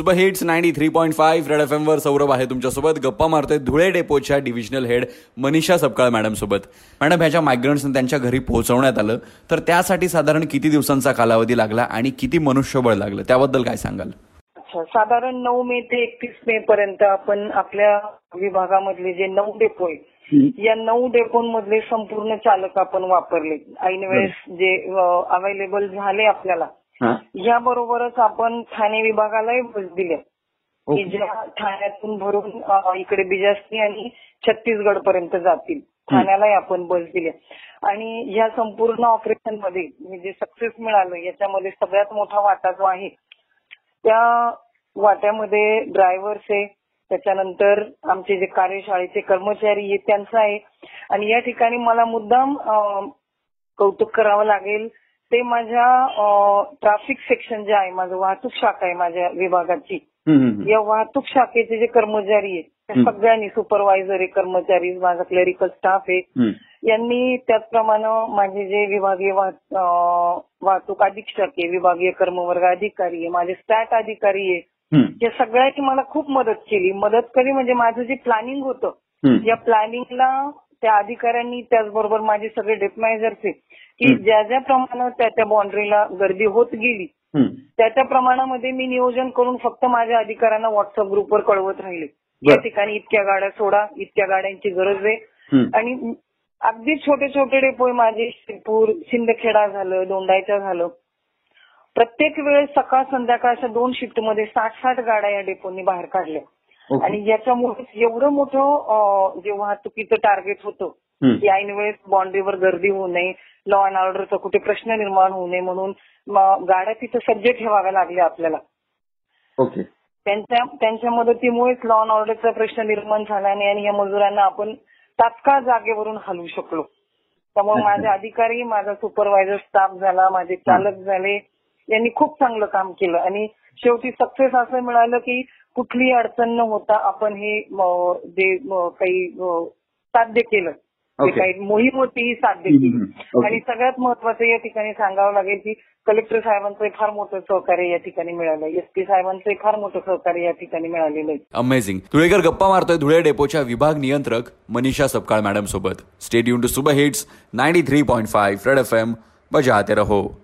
Super Hits ninety three point five Red F वर सौरभ आहे तुमच्यासोबत. गप्पा मारतोय Dhule डेपोच्या divisional head Manisha Sapkal madam सोबत मॅडम ह्याच्या मायग्रंट्स त्यांच्या घरी पोहोचवण्यात आलं. तर त्यासाठी साधारण किती दिवसांचा कालावधी लागला आणि किती मनुष्यबळ लागलं? त्याबद्दल काय सांगाल? अच्छा साधारण नऊ मे ते एकतीस मे पर्यंत आपण आपल्या विभागामधले जे नऊ डेपो आहेत या नऊ डेपोंमधले संपूर्ण चालक आपण वापरले. ऐन वेळेस जे अवेलेबल झाले आपल्याला याबरोबरच आपण ठाणे विभागालाही बस दिल्या की ज्या ठाण्यातून भरून इकडे बिजासनी आणि छत्तीसगड पर्यंत जातील ठाण्यालाही आपण बस दिल्या आणि ह्या संपूर्ण ऑपरेशनमध्ये म्हणजे सक्सेस मिळालं याच्यामध्ये सगळ्यात मोठा वाटा जो आहे त्या वाट्यामध्ये ड्रायव्हर्स आहे. त्याच्यानंतर आमचे जे कार्यशाळेचे कर्मचारी आहेत त्यांचं आहे. आणि या ठिकाणी मला मुद्दाम कौतुक करावं लागेल. ते माझ्या ट्रॅफिक सेक्शन जे आहे माझं वाहतूक शाखा आहे माझ्या विभागाची. या वाहतूक शाखेचे जे कर्मचारी आहेत त्या सगळ्यांनी सुपरवायझर आहे कर्मचारी माझा क्लरिकल स्टाफ आहे. यांनी त्याचप्रमाणे माझे जे विभागीय वाहतूक अधीक्षक आहे विभागीय कर्मवर्ग अधिकारी आहे माझे स्टॅट अधिकारी आहे या सगळ्यांनी मला खूप मदत केली. मदत केली म्हणजे माझं जे प्लॅनिंग होतं या प्लॅनिंगला त्या अधिकाऱ्यांनी त्याचबरोबर माझे सगळे आहे की ज्या ज्या प्रमाणे त्या त्या बाउंड्रीला गर्दी होत गेली त्या त्या प्रमाणामध्ये मी नियोजन करून फक्त माझ्या अधिकाऱ्यांना व्हॉट्सअप ग्रुपवर कळवत राहिले या ठिकाणी इतक्या गाड्या सोडा इतक्या गाड्यांची गरज आहे. आणि अगदी छोटे छोटे डेपो माझे शिरपूर शिंदखेडा झालं दोंडायच्या झालं. प्रत्येक वेळेस सकाळ संध्याकाळ अशा दोन शिफ्टमध्ये साठ साठ गाड्या या डेपोनी बाहेर काढल्या. आणि याच्यामुळे एवढं मोठं जे वाहतुकीचं टार्गेट होतं की ऐन वेळेस बाउंड्रीवर गर्दी होऊ नये लॉ अँड ऑर्डरचा कुठे प्रश्न निर्माण होऊ नये म्हणून गाड्या तिथं सज्ज ठेवाव्या लागल्या आपल्याला. ओके. त्यांच्या त्यांच्या मदतीमुळेच लॉ अँड ऑर्डरचा प्रश्न निर्माण झाला नाही आणि या मजुरांना आपण तात्काळ जागेवरून हलवू शकलो. त्यामुळे माझे अधिकारी माझा सुपरवायझर स्टाफ झाला माझे चालक झाले यांनी खूप चांगलं काम केलं. आणि शेवटी सक्सेस असं मिळालं की कुठलीही अडचण न होता आपण हे जे काही साध्य केलं. जे. काही मोहीम होती ही साध्य केली. आणि सगळ्यात महत्वाचं या ठिकाणी सांगावं लागेल की कलेक्टर साहेबांचं फार मोठं सहकार्य या ठिकाणी मिळालं. एसपी साहेबांचं फार मोठं सहकार्य या ठिकाणी मिळालेलं आहे. अमेझिंग धुळेकर गप्पा मारतोय धुळे डेपोच्या विभाग नियंत्रक मनीषा सपकाळ मॅडम सोबत. Stay tuned to Super Hits ninety three point five Red F M बजाते रहो.